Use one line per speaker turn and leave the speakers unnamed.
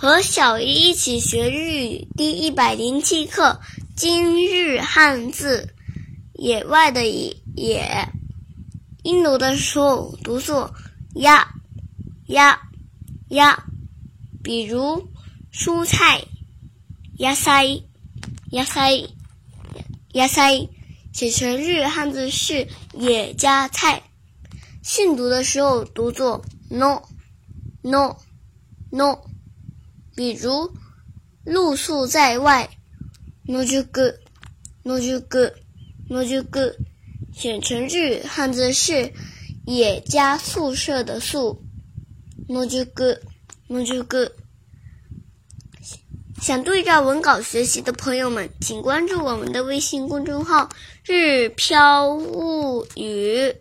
和小姨一起学日语。第一百零七课，今日汉字，野外的野，音读的时候读作呀呀呀，比如蔬菜，野菜，野菜，野菜，写成日语汉字是野加菜，训读的时候读作 no no no。比如露宿在外，nojugu nojugu nojugu。选成日汉字是野加宿舍的宿，nojugu nojugu。想对照文稿学习的朋友们，请关注我们的微信公众号，日飘物语。